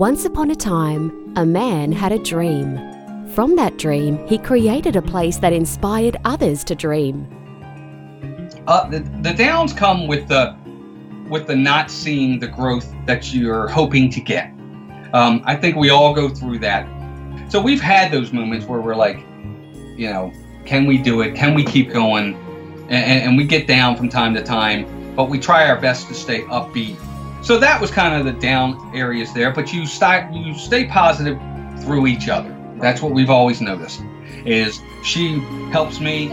Once upon a time, a man had a dream. From that dream, he created a place that inspired others to dream. Uh, the, the downs come with the with the not seeing the growth that you're hoping to get. Um, I think we all go through that. So we've had those moments where we're like, you know, can we do it? Can we keep going? And, and we get down from time to time, but we try our best to stay upbeat. So that was kind of the down areas there. But you start you stay positive through each other. That's what we've always noticed. Is she helps me.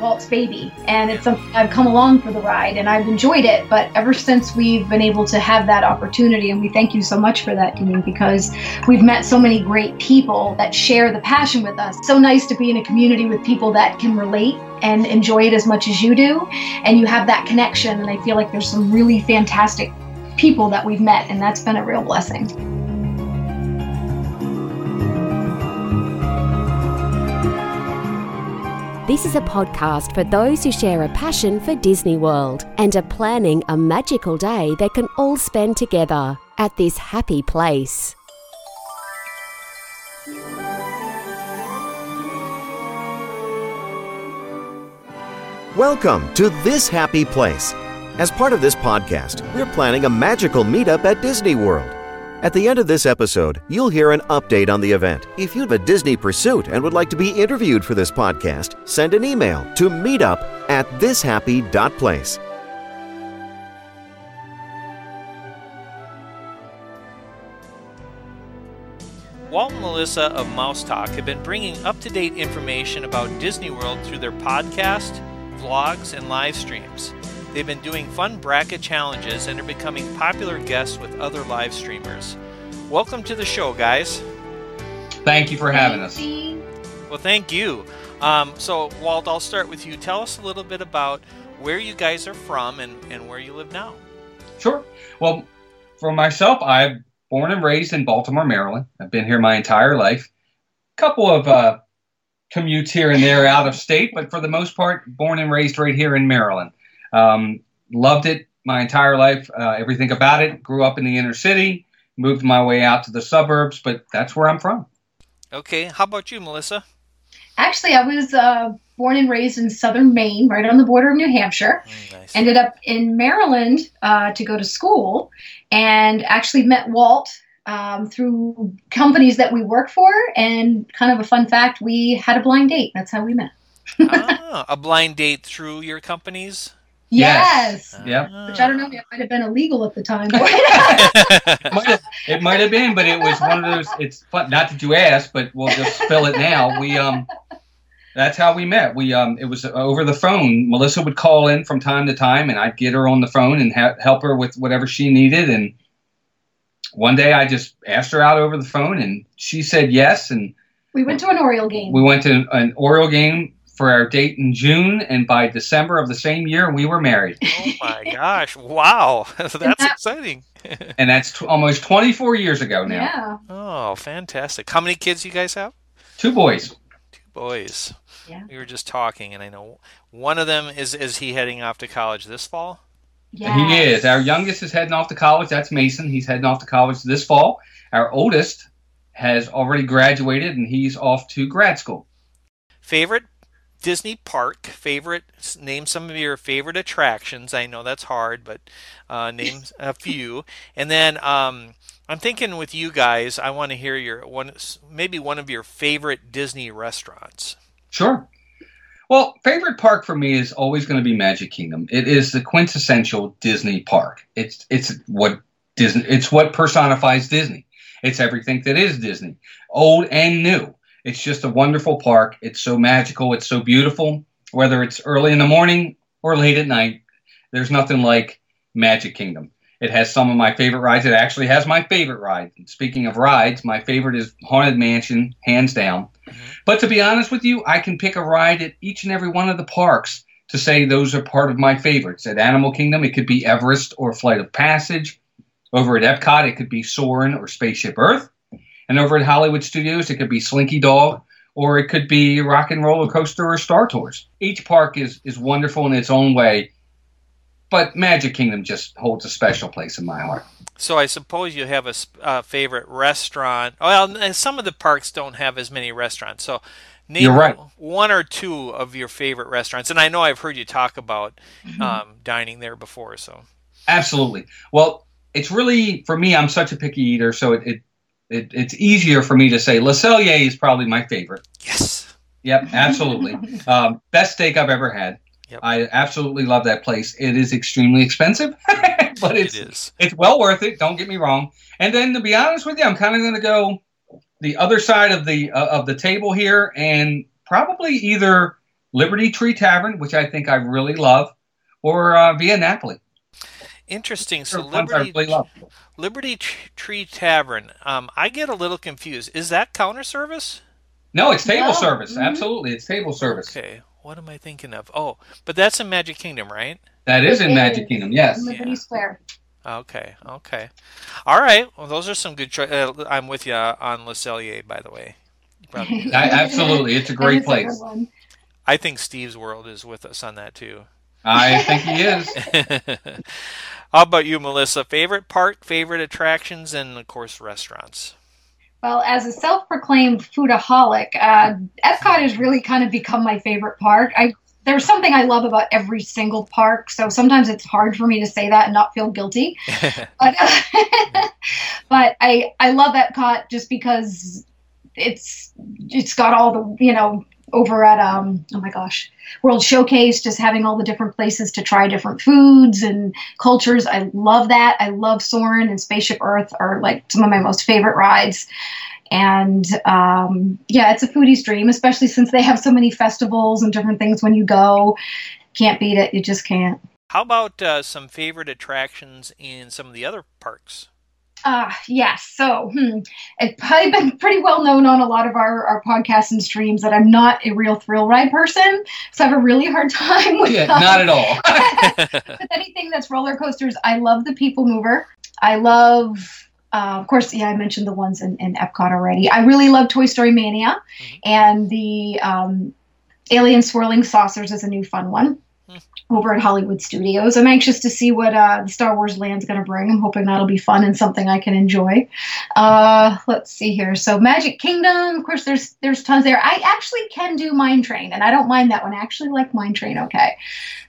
Walt's baby, and it's something I've come along for the ride, and I've enjoyed it. But ever since we've been able to have that opportunity, and we thank you so much for that, Dean, because we've met so many great people that share the passion with us. So nice to be in a community with people that can relate and enjoy it as much as you do, and you have that connection. And I feel like there's some really fantastic people that we've met, and that's been a real blessing. This is a podcast for those who share a passion for Disney World and are planning a magical day they can all spend together at this happy place. Welcome to This Happy Place. As part of this podcast, we're planning a magical meetup at Disney World. At the end of this episode, you'll hear an update on the event. If you have a Disney pursuit and would like to be interviewed for this podcast, send an email to meetup at thishappy.place. Walt and Melissa of Mouse Talk have been bringing up to date information about Disney World through their podcast, vlogs, and live streams. They've been doing fun bracket challenges and are becoming popular guests with other live streamers. Welcome to the show, guys. thank you for having us. Well, thank you. Um, so, Walt, I'll start with you. Tell us a little bit about where you guys are from and, and where you live now. Sure. Well, for myself, I'm born and raised in Baltimore, Maryland. I've been here my entire life. A couple of uh, commutes here and there out of state, but for the most part, born and raised right here in Maryland. Um, loved it my entire life, uh, everything about it. Grew up in the inner city, moved my way out to the suburbs, but that's where I'm from. Okay, how about you, Melissa? Actually, I was uh, born and raised in southern Maine, right on the border of New Hampshire. Mm, nice. Ended up in Maryland uh, to go to school, and actually met Walt um, through companies that we work for. And kind of a fun fact, we had a blind date. That's how we met. ah, a blind date through your companies? Yes. Yep. Which I don't know, it might have been illegal at the time. Might have- it might have been, but it was one of those. It's fun. Not that you asked, but we'll just spill it now. We um, that's how we met. We um, it was over the phone. Melissa would call in from time to time, and I'd get her on the phone and ha- help her with whatever she needed. And one day, I just asked her out over the phone, and she said yes. And we went to an Oriole game. we went to an Oriole game for our date in June, and by December of the same year, we were married. Oh my gosh! Wow, that's that- exciting. And that's t- almost 24 years ago now. yeah. Oh, fantastic! How many kids you guys have? Two boys. Two boys. Yeah. We were just talking, and I know one of them is is he heading off to college this fall? Yes. He is. Our youngest is heading off to college. That's Mason. He's heading off to college this fall. Our oldest has already graduated and he's off to grad school. Favorite Disney park? Favorite? Name some of your favorite attractions. I know that's hard, but uh, name a few. And then um, I'm thinking with you guys, I want to hear your one, maybe one of your favorite Disney restaurants. Sure. Well, favorite park for me is always going to be Magic Kingdom. It is the quintessential Disney park. It's it's what Disney. It's what personifies Disney. It's everything that is Disney, old and new. It's just a wonderful park. It's so magical. It's so beautiful. Whether it's early in the morning or late at night, there's nothing like Magic Kingdom. It has some of my favorite rides. It actually has my favorite ride. Speaking of rides, my favorite is Haunted Mansion, hands down. Mm-hmm. But to be honest with you, I can pick a ride at each and every one of the parks to say those are part of my favorites. At Animal Kingdom, it could be Everest or Flight of Passage. Over at Epcot, it could be Soarin' or Spaceship Earth. And over at Hollywood Studios, it could be Slinky Dog or it could be Rock and Roller Coaster or Star Tours. Each park is, is wonderful in its own way. but Magic Kingdom just holds a special place in my heart. So I suppose you have a uh, favorite restaurant. Well, some of the parks don't have as many restaurants. So name right. one or two of your favorite restaurants. And I know I've heard you talk about Mm-hmm. um, dining there before. So Absolutely. Well, it's really for me. I'm such a picky eater, so it, it, it it's easier for me to say Le Cellier is probably my favorite. yes, Yep, absolutely. um, best steak I've ever had. Yep. I absolutely love that place. It is extremely expensive, but it's it is. it's well worth it. Don't get me wrong. And then to be honest with you, I'm kind of going to go the other side of the uh, of the table here, and probably either Liberty Tree Tavern, which I think I really love, or uh, Via Napoli. Interesting. So They're ones I Liberty. Liberty Tree Tavern. Um, I get a little confused. Is that counter service? No, it's table No. service. Mhm. Absolutely, it's table service. Okay. What am I thinking of? Oh, but that's in Magic Kingdom, right? That is in It Magic is. Kingdom. Yes. Liberty Yeah. Square. Okay. Okay. All right. Well, those are some good. Cho- uh, I'm with you on Le Cellier, by the way. I, absolutely, it's a great is place. one. I think Steve's World is with us on that too. I think he is. How about you, Melissa? Favorite park, favorite attractions, and of course restaurants. Well, as a self-proclaimed foodaholic, uh, Epcot has really kind of become my favorite park. I there's something I love about every single park, so sometimes it's hard for me to say that and not feel guilty. But but I I love Epcot just because it's it's got all the you know over at um oh my gosh World Showcase just having all the different places to try different foods and cultures. I love that. I love Soarin' and Spaceship Earth are like some of my most favorite rides. And um, yeah, it's a foodie's dream, especially since they have so many festivals and different things when you go. Can't beat it. You just can't. How about uh, some favorite attractions in some of the other parks? Ah, yes. So hmm, it's probably been pretty well known on a lot of our, our podcasts and streams that I'm not a real thrill ride person. So I have a really hard time with, Yeah, not at all. with anything that's roller coasters. I love the People Mover. I love, uh, of course, yeah, I mentioned the ones in, in Epcot already. I really love Toy Story Mania, Mhm. and the um, Alien Swirling Saucers is a new fun one. Over at Hollywood Studios. I'm anxious to see what uh, the Star Wars land's going to bring. I'm hoping that'll be fun and something I can enjoy. Uh, let's see here. So Magic Kingdom, of course, there's there's tons there. I actually can do Mine Train, and I don't mind that one. I actually like Mine Train. Okay,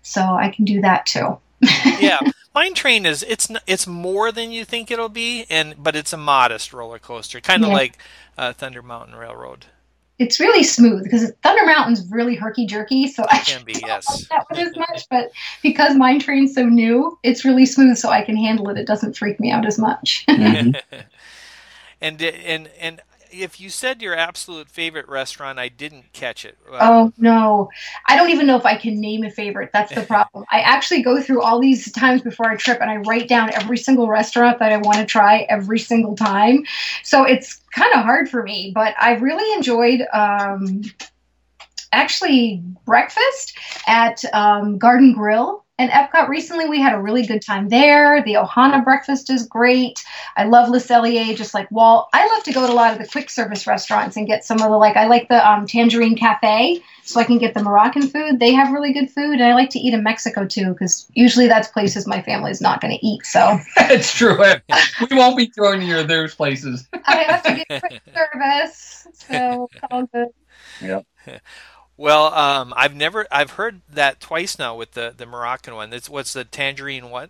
so I can do that too. yeah, Mine Train is it's it's more than you think it'll be, and but it's a modest roller coaster, kind of Yeah. like uh, Thunder Mountain Railroad. It's really smooth because Thunder Mountain's really herky jerky, so I Can be, don't yes. like that one as much. But because Mine Train's so new, it's really smooth, so I can handle it. It doesn't freak me out as much. Mhm. and and and if you said your absolute favorite restaurant, I didn't catch it. Oh no, I don't even know if I can name a favorite. That's the problem. I actually go through all these times before I trip, and I write down every single restaurant that I want to try every single time. So it's kind of hard for me. But I really enjoyed. Um, actually breakfast at um, Garden Grill in Epcot recently. We had a really good time there. The Ohana breakfast is great. I love Le Cellier, just like Walt. I love to go to a lot of the quick service restaurants and get some of the like. I like the um, Tangerine Cafe, so I can get the Moroccan food. They have really good food, and I like to eat in Mexico too, because usually that's places my family's not going to eat. So it's true. We won't be throwing you to those places. I have to get quick service. So it's all good. Well, um, I've never I've heard that twice now with the the Moroccan one. It's what's the tangerine what?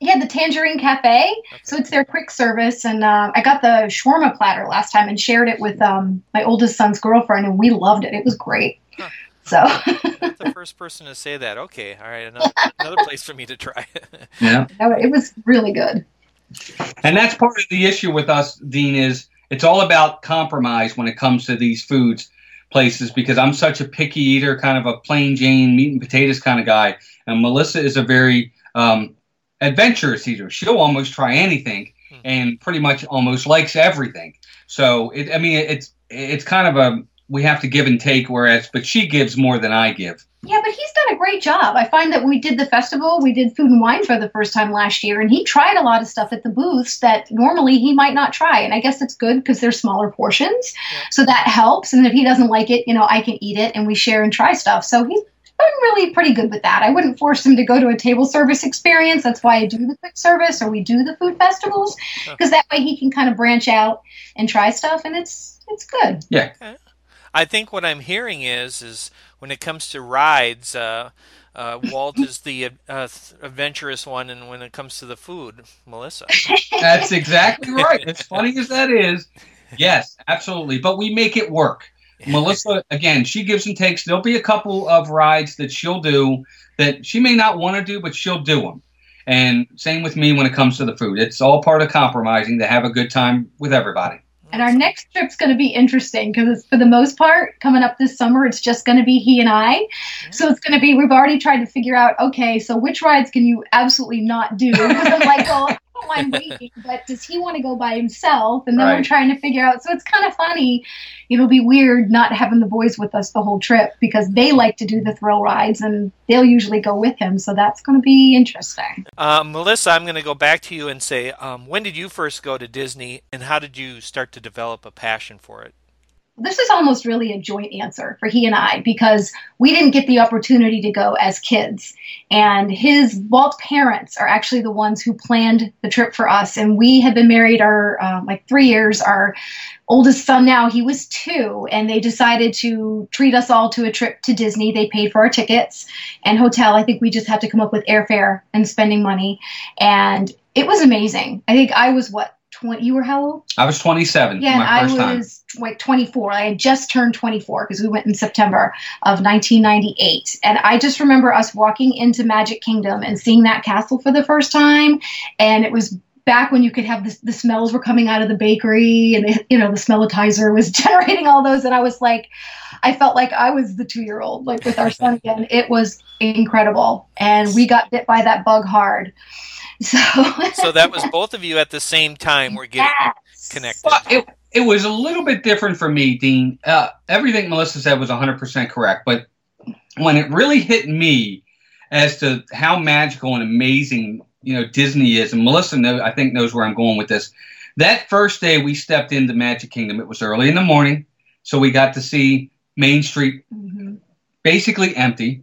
Yeah, the Tangerine Cafe. So it's their quick service, and uh, I got the shawarma platter last time and shared it with um, my oldest son's girlfriend, and we loved it. It was great. Huh. So That's the first person to say that. Okay, all right, another, another place for me to try. Yeah. it was really good. And that's part of the issue with us, Dean, is it's all about compromise when it comes to these foods places because I'm such a picky eater, kind of a plain Jane meat and potatoes kind of guy. And Melissa is a very um, adventurous eater. She'll almost try anything Hmm. and pretty much almost likes everything. So it, I mean, it's it's kind of a we have to give and take. Whereas, but she gives more than I give. Yeah, but he's done a great job. I find that when we did the festival, we did food and wine for the first time last year, and he tried a lot of stuff at the booths that normally he might not try. And I guess it's good because they're smaller portions, Yeah. so that helps. And if he doesn't like it, you know, I can eat it, and we share and try stuff. So he's I'm really pretty good with that. I wouldn't force him to go to a table service experience. That's why I do the quick service or we do the food festivals because that way he can kind of branch out and try stuff, and it's it's good. Yeah. I think what I'm hearing is is when it comes to rides, uh, uh, Walt is the uh, adventurous one, and when it comes to the food, Melissa. That's exactly right. As funny as that is, yes, absolutely. But we make it work. Melissa, again, she gives and takes. There'll be a couple of rides that she'll do that she may not want to do, but she'll do them. And same with me when it comes to the food. It's all part of compromising to have a good time with everybody. And our next trip's going to be interesting because it's for the most part, coming up this summer, it's just going to be he and I. So it's going to be, we've already tried to figure out, okay, so which rides can you absolutely not do? Because I'm like, well, I'm waiting, but does he want to go by himself? And then Right. we're trying to figure out. So it's kind of funny. It'll be weird not having the boys with us the whole trip because they like to do the thrill rides and they'll usually go with him. So that's going to be interesting. Uh, Melissa, I'm going to go back to you and say, um, when did you first go to Disney, and how did you start to develop a passion for it? This is almost really a joint answer for he and I because we didn't get the opportunity to go as kids. And his Walt's parents are actually the ones who planned the trip for us. And we had been married our um, like three years. Our oldest son now he was two, and they decided to treat us all to a trip to Disney. They paid for our tickets and hotel. I think we just had to come up with airfare and spending money, and it was amazing. I think I was what. 20, you were how old? I was 27 Yeah, my and first I time. was like 24. I had just turned 24 because we went in September of 1998. And I just remember us walking into Magic Kingdom and seeing that castle for the first time. And it was back when you could have the, the smells were coming out of the bakery and the, you know the smellitizer was generating all those and i was like i felt like i was the two year old like with our son again it was incredible and we got bit by that bug hard so So that was both of you at the same time were getting Yes. connected. Well, it, it was a little bit different for me, Dean. Uh, everything Melissa said was 100% correct, but when it really hit me as to how magical and amazing you know Disney is, and Melissa know, I think knows where I'm going with this. That first day we stepped into Magic Kingdom, it was early in the morning, so we got to see Main Street Mhm. basically empty.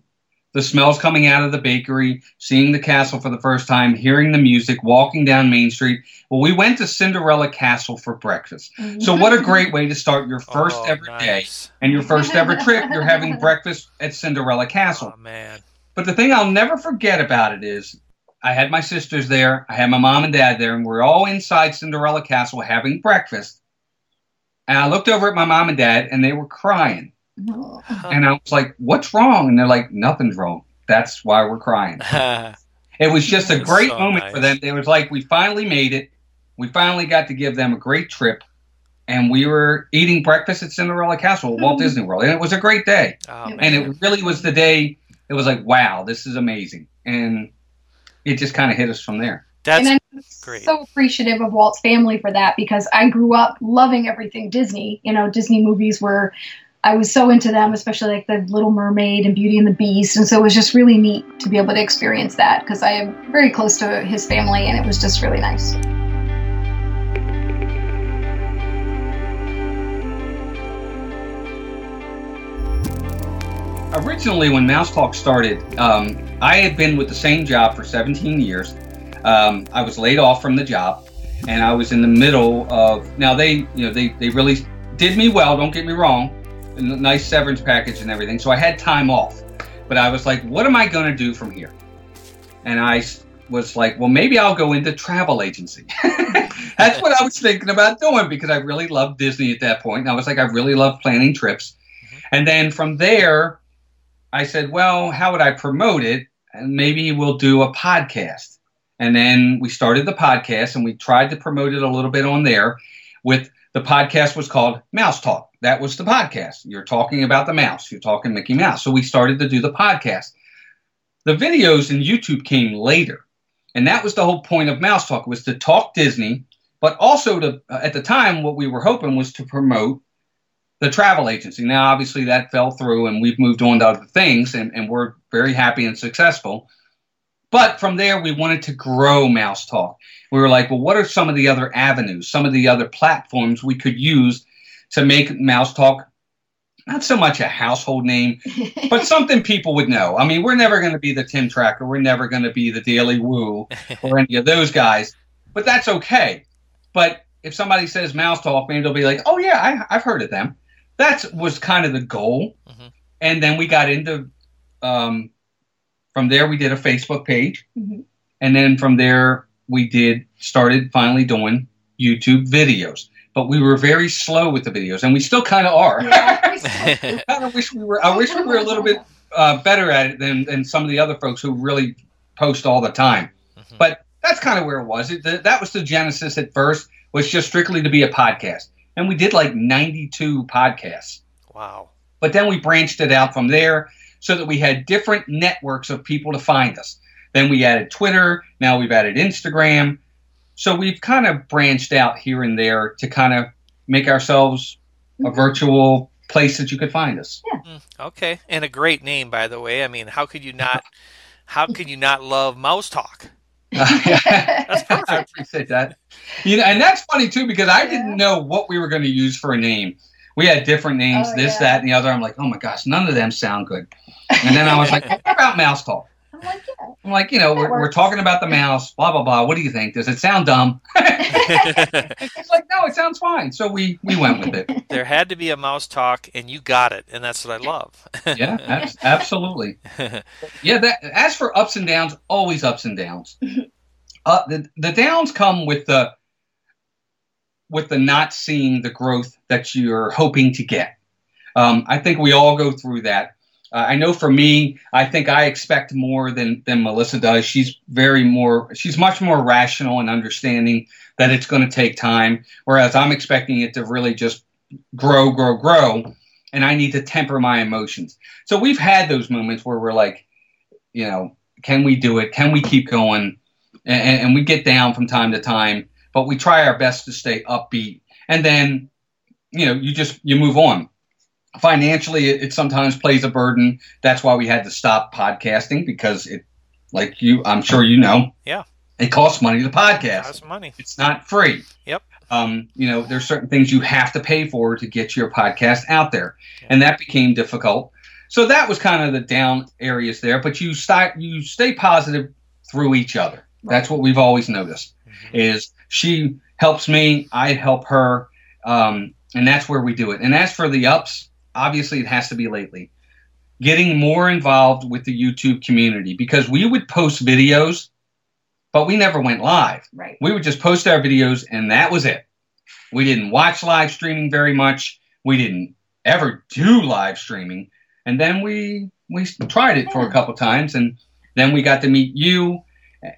The smells coming out of the bakery, seeing the castle for the first time, hearing the music, walking down Main Street. Well, we went to Cinderella Castle for breakfast. Mm-hmm. So, what a great way to start your first Oh, ever day and your first ever trip. You're having breakfast at Cinderella Castle. Oh man. But the thing I'll never forget about it is I had my sisters there, I had my mom and dad there, and we're all inside Cinderella Castle having breakfast. And I looked over at my mom and dad, and they were crying. And I was like, What's wrong? And they're like, Nothing's wrong. That's why we're crying. It was just a That's great so moment nice. for them. It was like we finally made it. We finally got to give them a great trip. And we were eating breakfast at Cinderella Castle at Walt Mhm. Disney World. And it was a great day. oh, man. And it really was the day, it was like, wow, this is amazing. And it just kind of hit us from there. That's and I'm great. so appreciative of Walt's family for that because I grew up loving everything Disney. You know, Disney movies were, I was so into them, especially like The Little Mermaid and Beauty and the Beast. And so it was just really neat to be able to experience that because I am very close to his family and it was just really nice. Originally, when Mouse Talk started, um, I had been with the same job for 17 years. Um, I was laid off from the job, and I was in the middle of. Now they, you know, they they really did me well. Don't get me wrong, nice severance package and everything. So I had time off, but I was like, what am I going to do from here? And I was like, well, maybe I'll go into travel agency. That's what I was thinking about doing because I really loved Disney at that point. And I was like, I really love planning trips. Mm-hmm. And then from there, I said, well, how would I promote it? And maybe we'll do a podcast. And then we started the podcast and we tried to promote it a little bit on there with the podcast was called Mouse Talk. That was the podcast. You're talking about the mouse. You're talking Mickey Mouse. So we started to do the podcast. The videos in YouTube came later. And that was the whole point of Mouse Talk was to talk Disney, but also to uh, at the time what we were hoping was to promote the travel agency. Now, obviously, that fell through, and we've moved on to other things, and, and we're very happy and successful. But from there, we wanted to grow Mouse Talk. We were like, well, what are some of the other avenues, some of the other platforms we could use to make Mouse Talk not so much a household name, but something people would know. I mean, we're never going to be the Tim Tracker. We're never going to be the Daily Woo or any of those guys, but that's okay. But if somebody says Mouse Talk, maybe they'll be like, oh, yeah, I, have heard of them. That was kind of the goal. Mm-hmm. And then we got into, um, from there, we did a Facebook page. Mm-hmm. And then from there, we did, started finally doing YouTube videos but we were very slow with the videos, and we still kind of are. Yeah, I kind of wish we were. I wish we were a little bit uh, better at it than than some of the other folks who really post all the time. Mm-hmm. But that's kind of where it was. It, the, that was the genesis at first. Was just strictly to be a podcast, and we did like ninety two podcasts. Wow! But then we branched it out from there, so that we had different networks of people to find us. Then we added Twitter. Now we've added Instagram. So we've kind of branched out here and there to kind of make ourselves a mm-hmm. virtual place that you could find us. Yeah. Mm, okay, and a great name, by the way. I mean, how could you not? How could you not love Mouse Talk? that's perfect. I appreciate that. You know, and that's funny too because I didn't know what we were going to use for a name. We had different names, oh, this, yeah. that, and the other. I'm like, oh my gosh, none of them sound good. And then I was like, what about Mouse Talk? I'm like, yeah. I'm like, you know, we're, we're talking about the mouse, blah blah blah. What do you think? Does it sound dumb? it's like, no, it sounds fine. So we we went with it. There had to be a mouse talk, and you got it, and that's what I love. yeah, ab- absolutely. Yeah, that. As for ups and downs, always ups and downs. Uh, the the downs come with the with the not seeing the growth that you're hoping to get. Um, I think we all go through that. Uh, I know for me, I think I expect more than than Melissa does. She's very more, she's much more rational and understanding that it's going to take time, whereas I'm expecting it to really just grow, grow, grow, and I need to temper my emotions. So we've had those moments where we're like, you know, can we do it? Can we keep going? And, and we get down from time to time, but we try our best to stay upbeat. And then, you know, you just you move on financially it, it, sometimes plays a burden. That's why we had to stop podcasting because it like you i'm sure you know yeah. it costs money to podcast. It costs money. It's not free. Yep. Um, you know there's certain things you have to pay for to get your podcast out there. Yeah. and that became difficult. So that was kind of the down areas there but you start you stay positive through each other. Right. that's what we've always noticed mm-hmm. is she helps me i help her um, and that's where we do it. And as for the ups obviously it has to be lately, getting more involved with the YouTube community because we would post videos, but we never went live. Right. We would just post our videos and that was it. We didn't watch live streaming very much. We didn't ever do live streaming. And then we we tried it for a couple times and then we got to meet you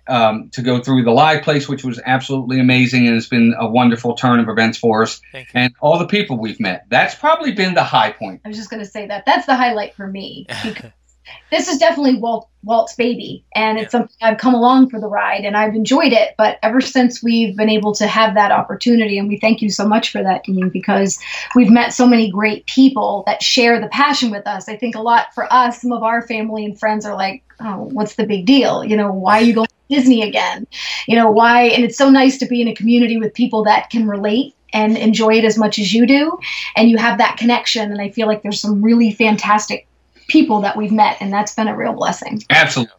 um, to go through the live place, which was absolutely amazing, and it's been a wonderful turn of events for us. And all the people we've met. That's probably been the high point. I was just going to say that. That's the highlight for me. this is definitely Walt Walt's baby, and it's yeah. something I've come along for the ride, and I've enjoyed it. But ever since we've been able to have that opportunity, and we thank you so much for that, Dean, because we've met so many great people that share the passion with us. I think a lot for us, some of our family and friends are like, "Oh, what's the big deal? You know, why are you going to Disney again? You know, why?" And it's so nice to be in a community with people that can relate and enjoy it as much as you do and you have that connection and i feel like there's some really fantastic people that we've met, and that's been a real blessing. Absolutely.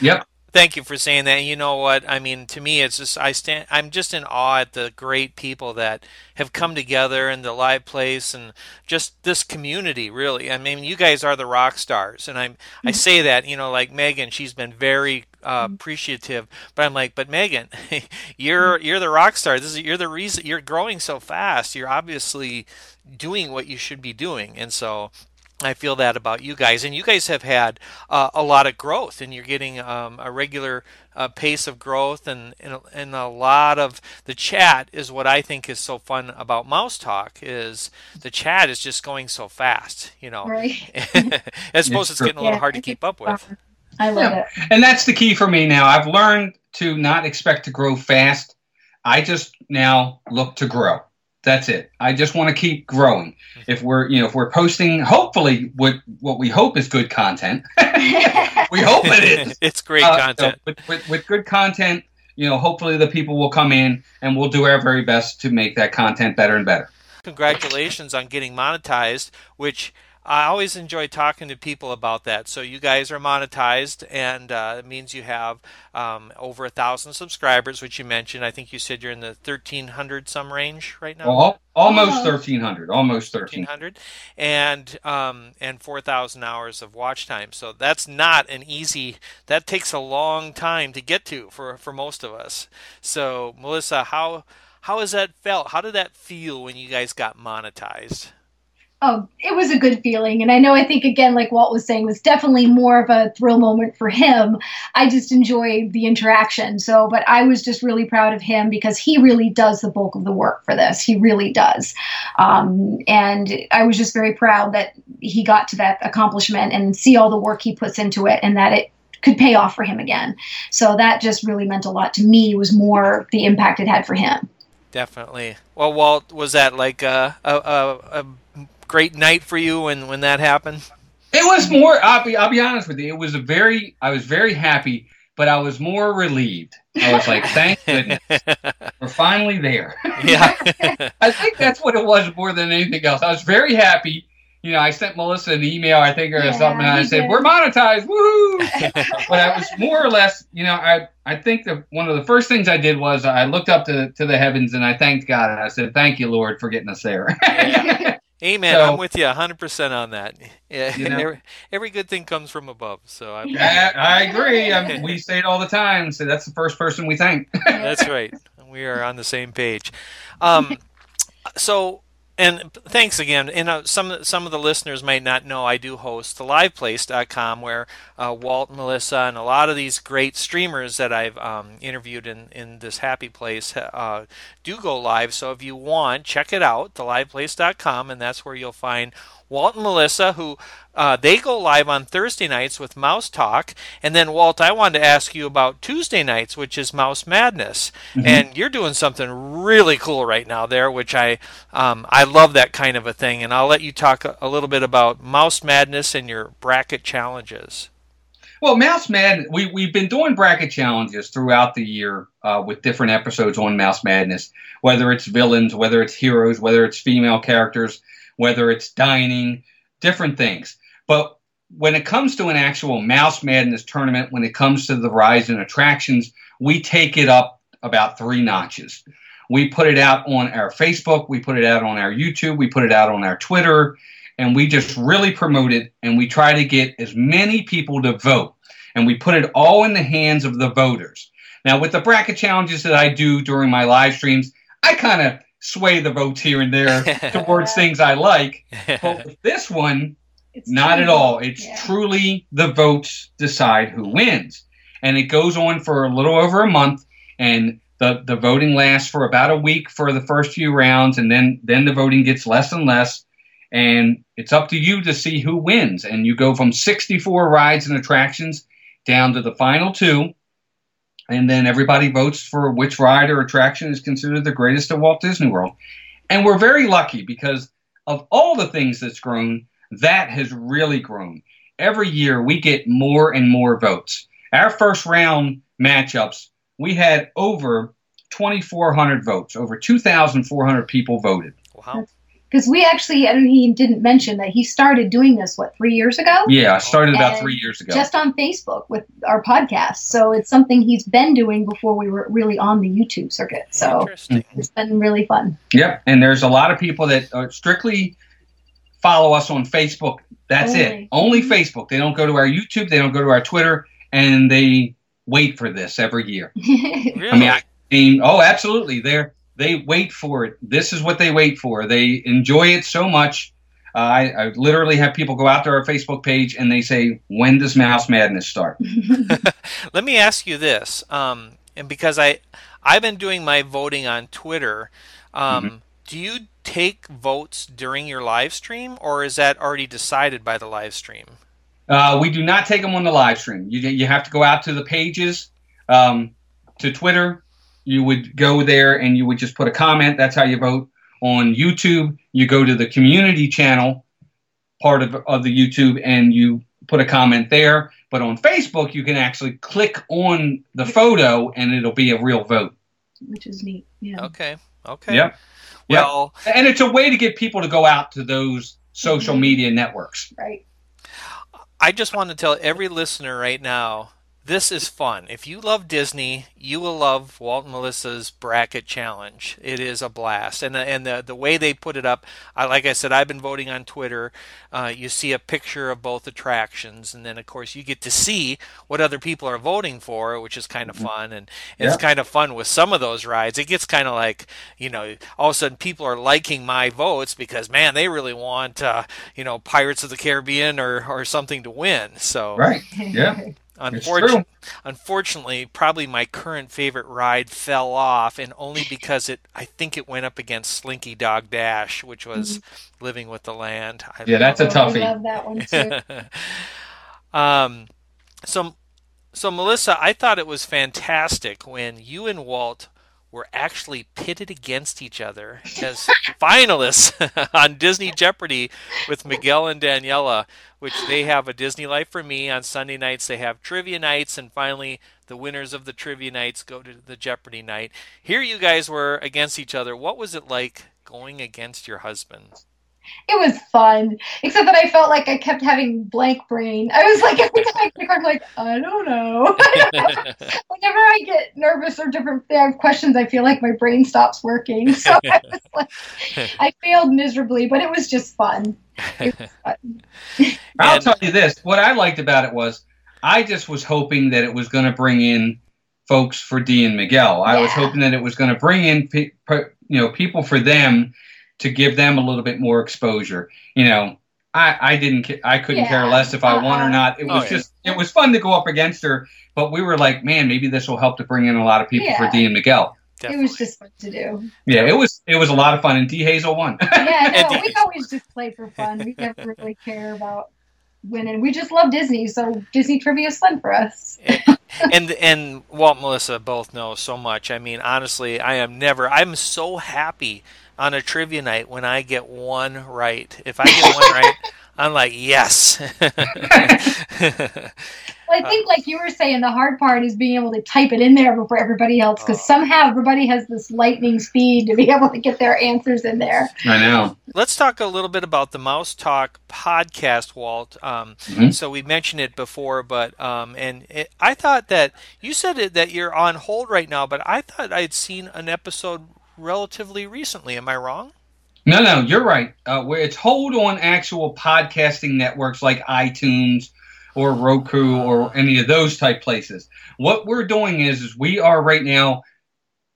Yep. Thank you for saying that. You know what? I mean, to me, it's just I stand. I'm just in awe at the great people that have come together in the live place and just this community. Really, I mean, you guys are the rock stars, and I'm. Mm-hmm. I say that. You know, like Megan, she's been very uh, mm-hmm. appreciative. But I'm like, but Megan, you're mm-hmm. you're the rock star. This is you're the reason you're growing so fast. You're obviously doing what you should be doing, and so I feel that about you guys, and you guys have had uh, a lot of growth, and you're getting um, a regular uh, pace of growth, and, and and a lot of the chat is what I think is so fun about Mouse Talk is the chat is just going so fast, you know. Right. I suppose it's, it's getting a little yeah, hard to keep up with. I love yeah. it, and that's the key for me now. I've learned to not expect to grow fast. I just now look to grow. That's it. I just want to keep growing. Mm-hmm. If we're, you know, if we're posting, hopefully, what what we hope is good content. we hope it is. It's great uh, content. So with, with, with good content, you know, hopefully the people will come in and we'll do our very best to make that content better and better. Congratulations on getting monetized, which I always enjoy talking to people about that. So you guys are monetized, and uh, it means you have um, over a thousand subscribers, which you mentioned. I think you said you're in the thirteen hundred some range right now. Well, almost thirteen hundred, almost thirteen hundred, and um, and four thousand hours of watch time. So that's not an easy. That takes a long time to get to for for most of us. So Melissa, how how has that felt? How did that feel when you guys got monetized? Oh, it was a good feeling. And I know, I think, again, like Walt was saying, was definitely more of a thrill moment for him. I just enjoyed the interaction. So, but I was just really proud of him because he really does the bulk of the work for this. He really does. Um, and I was just very proud that he got to that accomplishment and see all the work he puts into it and that it could pay off for him again. So that just really meant a lot to me, was more the impact it had for him. Definitely. Well, Walt, was that like a, a, a, a great night for you when when that happened? It was more. I'll be I'll be honest with you. It was a very. I was very happy, but I was more relieved. I was like, thank goodness, we're finally there. Yeah. I think that's what it was more than anything else. I was very happy. You know, I sent Melissa an email, I think, or yeah, something, and I said, did. "We're monetized, woo!" but I was more or less, you know, I I think that one of the first things I did was I looked up to to the heavens and I thanked God and I said, "Thank you, Lord, for getting us there." Amen. So, I'm with you 100% on that. Yeah, you know, every, every, good thing comes from above. So I, I, I agree. I mean, we say it all the time. So that's the first person we thank. that's right. We are on the same page. Um, so and thanks again. And uh, some some of the listeners might not know I do host the liveplace.com where uh, Walt, Melissa, and a lot of these great streamers that I've um, interviewed in, in this happy place uh, do go live. So if you want, check it out, the theliveplace.com, and that's where you'll find Walt and Melissa, who uh, they go live on Thursday nights with Mouse Talk, and then Walt, I wanted to ask you about Tuesday nights, which is Mouse Madness, mm-hmm. and you're doing something really cool right now there, which I um, I love that kind of a thing, and I'll let you talk a, a little bit about Mouse Madness and your bracket challenges. Well, Mouse Madness, we, we've been doing bracket challenges throughout the year uh, with different episodes on Mouse Madness, whether it's villains, whether it's heroes, whether it's female characters whether it's dining, different things. But when it comes to an actual Mouse Madness tournament, when it comes to the rise in attractions, we take it up about three notches. We put it out on our Facebook, we put it out on our YouTube, we put it out on our Twitter, and we just really promote it and we try to get as many people to vote. And we put it all in the hands of the voters. Now, with the bracket challenges that I do during my live streams, I kind of sway the votes here and there towards things I like. But with this one, it's not at all. It's yeah. truly the votes decide who wins. And it goes on for a little over a month and the, the voting lasts for about a week for the first few rounds and then then the voting gets less and less and it's up to you to see who wins and you go from 64 rides and attractions down to the final two and then everybody votes for which ride or attraction is considered the greatest at Walt Disney World. And we're very lucky because of all the things that's grown, that has really grown. Every year we get more and more votes. Our first round matchups, we had over 2,400 votes. Over 2,400 people voted. Wow because we actually, I mean, he didn't mention that he started doing this what three years ago. Yeah, I started about three years ago, just on Facebook with our podcast. So it's something he's been doing before we were really on the YouTube circuit. So mm-hmm. it's been really fun. Yep, and there's a lot of people that are strictly follow us on Facebook. That's Only. it. Only Facebook. They don't go to our YouTube. They don't go to our Twitter, and they wait for this every year. really? I mean, I mean, oh, absolutely. They're they wait for it. This is what they wait for. They enjoy it so much. Uh, I, I, literally have people go out to our Facebook page and they say, "When does Mouse Madness start?" Let me ask you this, um, and because I I've been doing my voting on Twitter. Um, mm-hmm. Do you take votes during your live stream, or is that already decided by the live stream? Uh, we do not take them on the live stream. You you have to go out to the pages, um, to Twitter, you would go there and you would just put a comment. That's how you vote. On YouTube, you go to the community channel part of, of the YouTube and you put a comment there. But on Facebook, you can actually click on the photo and it'll be a real vote. Which is neat. Yeah. Okay. Okay. Yep. Well, yep. and it's a way to get people to go out to those social Mhm. media networks. Right. I just want to tell every listener right now this is fun. If you love Disney, you will love Walt and Melissa's bracket challenge. It is a blast, and the, and the the way they put it up, I, like I said, I've been voting on Twitter. Uh, you see a picture of both attractions, and then of course you get to see what other people are voting for, which is kind of fun. And it's Yeah. kind of fun with some of those rides. It gets kind of like you know, all of a sudden people are liking my votes because man, they really want uh, you know Pirates of the Caribbean or or something to win. So Right. Yeah. Unfortunately, unfortunately, probably my current favorite ride fell off, and only because it, I think it went up against Slinky Dog Dash, which was Living with the Land. I Yeah, that's a Oh, we toughie. love that one too. um, so, so Melissa, I thought it was fantastic when you and Walt were actually pitted against each other as finalists on Disney Jeopardy with Miguel and Daniela, which they have a Disney Life for Me on Sunday nights. They have trivia nights, and finally, the winners of the trivia nights go to the Jeopardy night. Here, you guys were against each other. What was it like going against your husband? It was fun, except that I felt like I kept having blank brain. I was like, every time I pick, I'm like, I don't know. Whenever I get nervous or different I have questions, I feel like my brain stops working. So I was like, I failed miserably, but it was just fun. Was fun. I'll tell you this: what I liked about it was, I just was hoping that it was going to bring in folks for D and Miguel. I was hoping that it was going to bring in, pe- pe- you know, people for them to give them a little bit more exposure. You know, I, I didn't, ca- I couldn't care less if I won or Uh-uh. not. It Oh, was yeah. just, it was fun to go up against her. But we were like, man, maybe this will help to bring in a lot of people for Yeah. D and Miguel. It was just fun to do. Yeah, it was, it was a lot of fun, and D Hazel won. Yeah, no, we always just play for fun. We never really care about winning. We just love Disney, so Disney trivia is fun for us. and and Walt and Melissa both know so much. I mean, honestly, I am never. I'm so happy on a trivia night when I get one right. If I get one right, I'm like, yes. Well, I think, like you were saying, the hard part is being able to type it in there before everybody else, because somehow everybody has this lightning speed to be able to get their answers in there. I know. Let's talk a little bit about the Mouse Talk podcast, Walt. Um, Mhm. So we mentioned it before, but um, and it, I thought that you said it, that you're on hold right now, but I thought I'd seen an episode relatively recently. Am I wrong? No, no, you're right. Uh, where it's hold on actual podcasting networks like iTunes or Roku or any of those type places. What we're doing is, is we are right now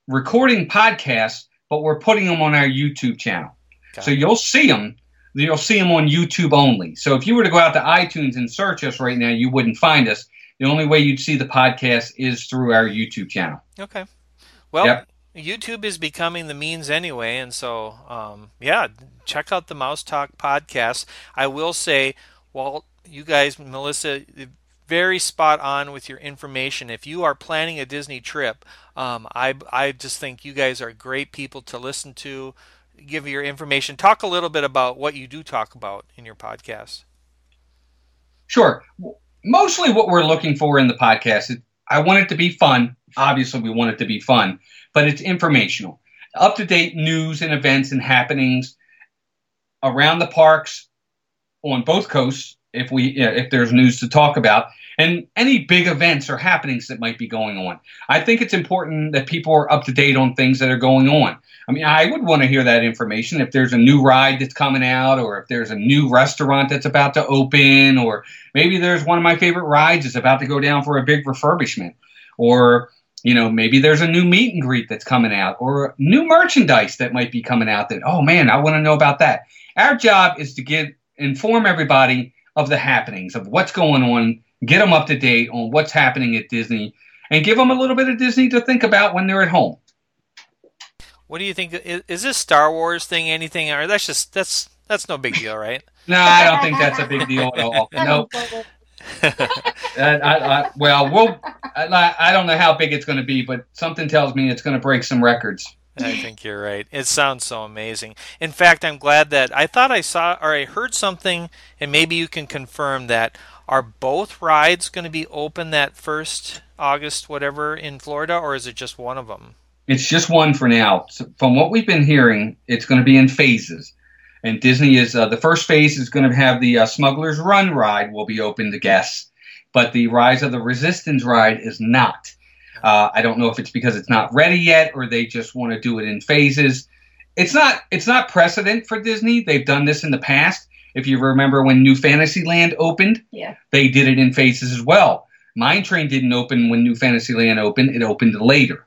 recording podcasts, but we're putting them on our YouTube channel. Got So it. you'll see them. You'll see them on YouTube only. So if you were to go out to iTunes and search us right now, you wouldn't find us. The only way you'd see the podcast is through our YouTube channel. Okay. Well, Yep. YouTube is becoming the means anyway, and so um, yeah, check out the Mouse Talk podcast. I will say, Walt, you guys, Melissa, very spot on with your information. If you are planning a Disney trip, um, I I just think you guys are great people to listen to. Give your information. Talk a little bit about what you do talk about in your podcast. Sure. Mostly what we're looking for in the podcast is I want it to be fun. Obviously, we want it to be fun, but it's informational. Up to date news and events and happenings around the parks on both coasts, if we yeah, if there's news to talk about, and any big events or happenings that might be going on. I think it's important that people are up to date on things that are going on. I mean, I would want to hear that information if there's a new ride that's coming out, or if there's a new restaurant that's about to open, or maybe there's one of my favorite rides is about to go down for a big refurbishment, or you know maybe there's a new meet and greet that's coming out, or new merchandise that might be coming out. That oh man, I want to know about that. Our job is to get inform everybody of the happenings of what's going on, get them up to date on what's happening at Disney, and give them a little bit of Disney to think about when they're at home. What do you think? Is, is this Star Wars thing anything, or that's just that's that's no big deal, right? No, I don't think that's a big deal at all. No, I, I, I, well, we'll. I, I don't know how big it's going to be, but something tells me it's going to break some records. I think you're right. It sounds so amazing. In fact, I'm glad that I thought I saw or I heard something, and maybe you can confirm that. Are both rides going to be open that first August, whatever, in Florida, or is it just one of them? It's just one for now. So from what we've been hearing, it's going to be in phases. And Disney is uh, the first phase is going to have the uh, Smuggler's Run ride will be open to guests, but the Rise of the Resistance ride is not. Uh, I don't know if it's because it's not ready yet or they just want to do it in phases. It's not it's not precedent for Disney. They've done this in the past. If you remember when New Fantasyland opened, Yeah. they did it in phases as well. Mine Train didn't open when New Fantasyland opened; it opened later.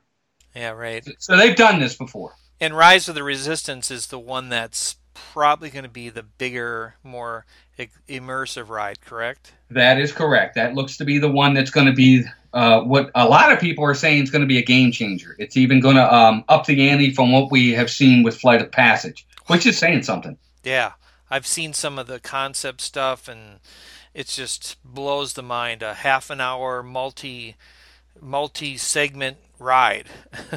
Yeah, right. So they've done this before. And Rise of the Resistance is the one that's probably going to be the bigger, more immersive ride, correct? That is correct. That looks to be the one that's going to be uh, what a lot of people are saying is going to be a game changer. It's even going to um, up the ante from what we have seen with Flight of Passage, which is saying something. Yeah, I've seen some of the concept stuff, and it just blows the mind. A half an hour multi multi segment ride.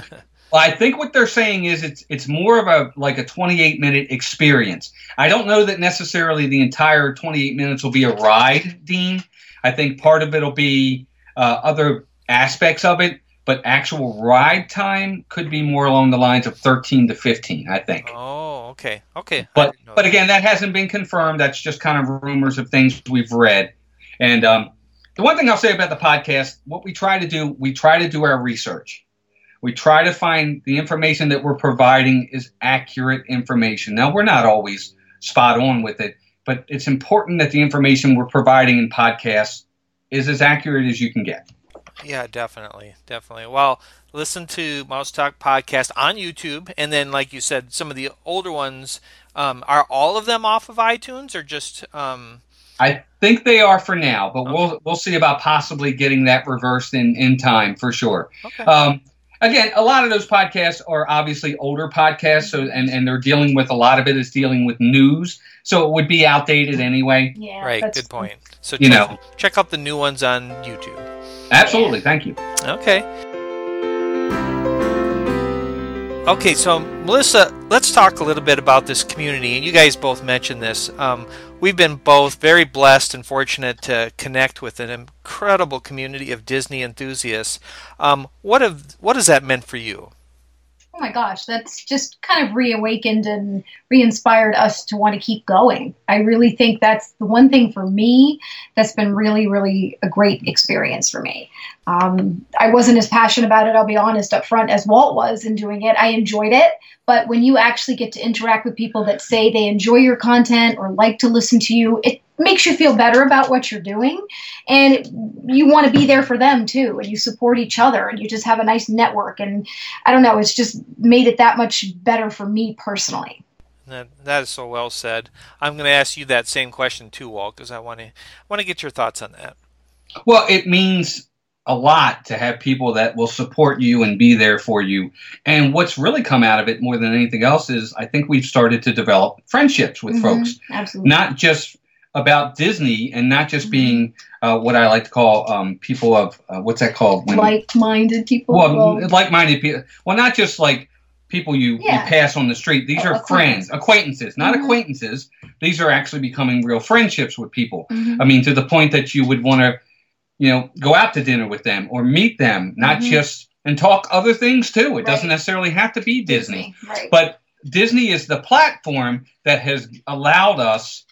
Well, I think what they're saying is it's it's more of a like a 28 minute experience. I don't know that necessarily the entire 28 minutes will be a ride, Dean. I think part of it'll be uh, other aspects of it, but actual ride time could be more along the lines of 13 to 15. I think. oh, okay, okay. But but again, that hasn't been confirmed. That's just kind of rumors of things we've read. And um, the one thing I'll say about the podcast, what we try to do, we try to do our research. We try to find the information that we're providing is accurate information. Now we're not always spot on with it, but it's important that the information we're providing in podcasts is as accurate as you can get. Yeah, definitely, definitely. Well, listen to Mouse Talk podcast on YouTube, and then, like you said, some of the older ones. Um, are all of them off of iTunes, or just? Um, I think they are for now, but we'll we'll see about possibly getting that reversed in in time for sure. okay. Um, again, a lot of those podcasts are obviously older podcasts, so and, and they're dealing with a lot of it is dealing with news, so it would be outdated anyway. Yeah. right. that's- Good point. So You check, know. check out the new ones on YouTube. Absolutely, thank you. Okay. Okay, so Melissa, let's talk a little bit about this community. And you guys both mentioned this. Um, we've been both very blessed and fortunate to connect with an incredible community of Disney enthusiasts. Um, what have what has that meant for you? Oh my gosh, that's just kind of reawakened and re-inspired us to want to keep going. I really think that's the one thing for me that's been really, really a great experience for me. Um, I wasn't as passionate about it, I'll be honest, up front as Walt was in doing it. I enjoyed it, but when you actually get to interact with people that say they enjoy your content or like to listen to you, it makes you feel better about what you're doing and it, you want to be there for them too and you support each other and you just have a nice network and i don't know it's just made it that much better for me personally That, that is so well said. I'm going to ask you that same question too, Walt, because I want to want to get your thoughts on that. Well, it means a lot to have people that will support you and be there for you. And what's really come out of it more than anything else is I think we've started to develop friendships with Mhm, folks. absolutely not just about Disney and not just Mhm. being uh, what I like to call um, people of uh, what's that called? When- like-minded people well, well, like-minded people. Well, not just like people you, Yeah. you pass on the street. These Uh, are friends, acquaintances, not Mhm. acquaintances. These are actually becoming real friendships with people. mhm. I mean, to the point that you would want to, you know, go out to dinner with them or meet them, not Mhm. just and talk other things too. It Right. doesn't necessarily have to be Disney. right But Disney is the platform that has allowed us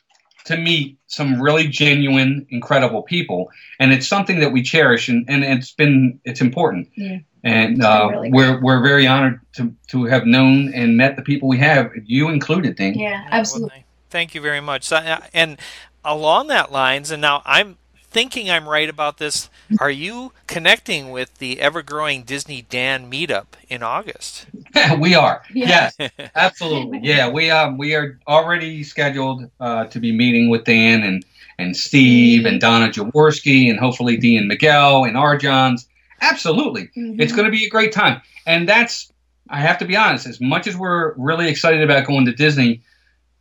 to meet some really genuine, incredible people, and it's something that we cherish, and, and it's been it's important. Yeah. And It's uh, really we're we're very honored to to have known and met the people we have, you included, Dean. yeah Yeah, well, absolutely thank- Thank you very much. So, uh, and along that lines, and now I'm thinking I'm right about this. Are you connecting with the ever-growing Disney Dan meetup in August? we are. Yeah. Yes, absolutely. Yeah, we um we are already scheduled uh, to be meeting with Dan and and Steve and Donna Jaworski and hopefully Dean Miguel and our Johns. Absolutely. Mhm. It's going to be a great time. And that's, I have to be honest, as much as we're really excited about going to Disney,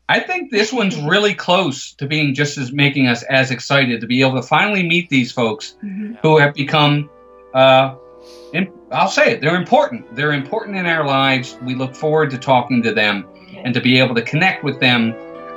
I think this one's really close to being just as making us as excited to be able to finally meet these folks Mhm. who have become, uh, in, I'll say it, they're important. They're important in our lives. We look forward to talking to them and to be able to connect with them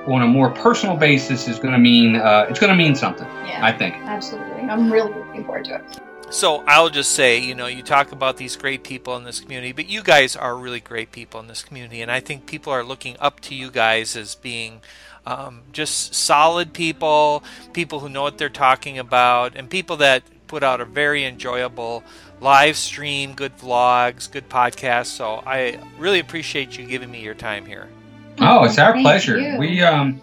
on a more personal basis is going to mean, uh, it's going to mean something, yeah I think. absolutely i'm really looking forward to it So I'll just say, you know, you talk about these great people in this community, but you guys are really great people in this community, and I think people are looking up to you guys as being um, just solid people, people who know what they're talking about, and people that put out a very enjoyable live stream, good vlogs, good podcasts. So I really appreciate you giving me your time here. Oh, it's our Thank pleasure. you. We um,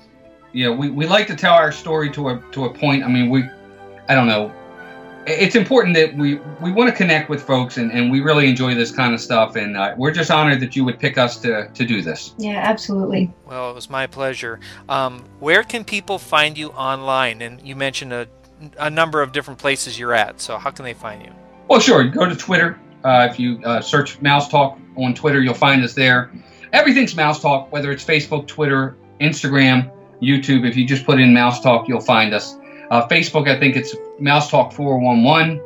yeah, we, we like to tell our story to a to a point. I mean, we, I don't know. It's important that we we want to connect with folks, and, and we really enjoy this kind of stuff. And uh, we're just honored that you would pick us to to do this. Yeah, absolutely. Well, it was my pleasure. Um, where can people find you online? And you mentioned a, a number of different places you're at. So how can they find you? Well, sure. Go to Twitter. Uh, if you uh, search Mouse Talk on Twitter, you'll find us there. Everything's Mouse Talk, whether it's Facebook, Twitter, Instagram, YouTube. If you just put in Mouse Talk, you'll find us. Uh, Facebook, I think it's Mouse Talk 411,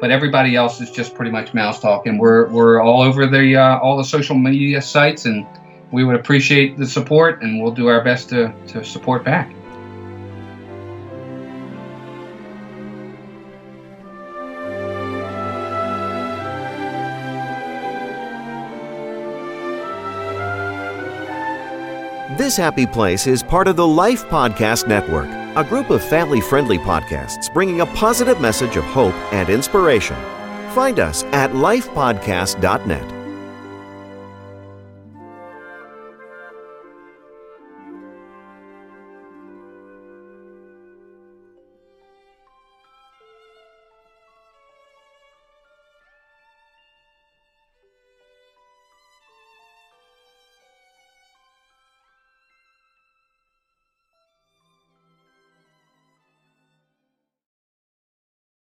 but everybody else is just pretty much Mouse Talk, and we're we're all over the uh, all the social media sites, and we would appreciate the support, and we'll do our best to to support back. This happy place is part of the Life Podcast Network, a group of family friendly podcasts bringing a positive message of hope and inspiration. Find us at lifepodcast.net.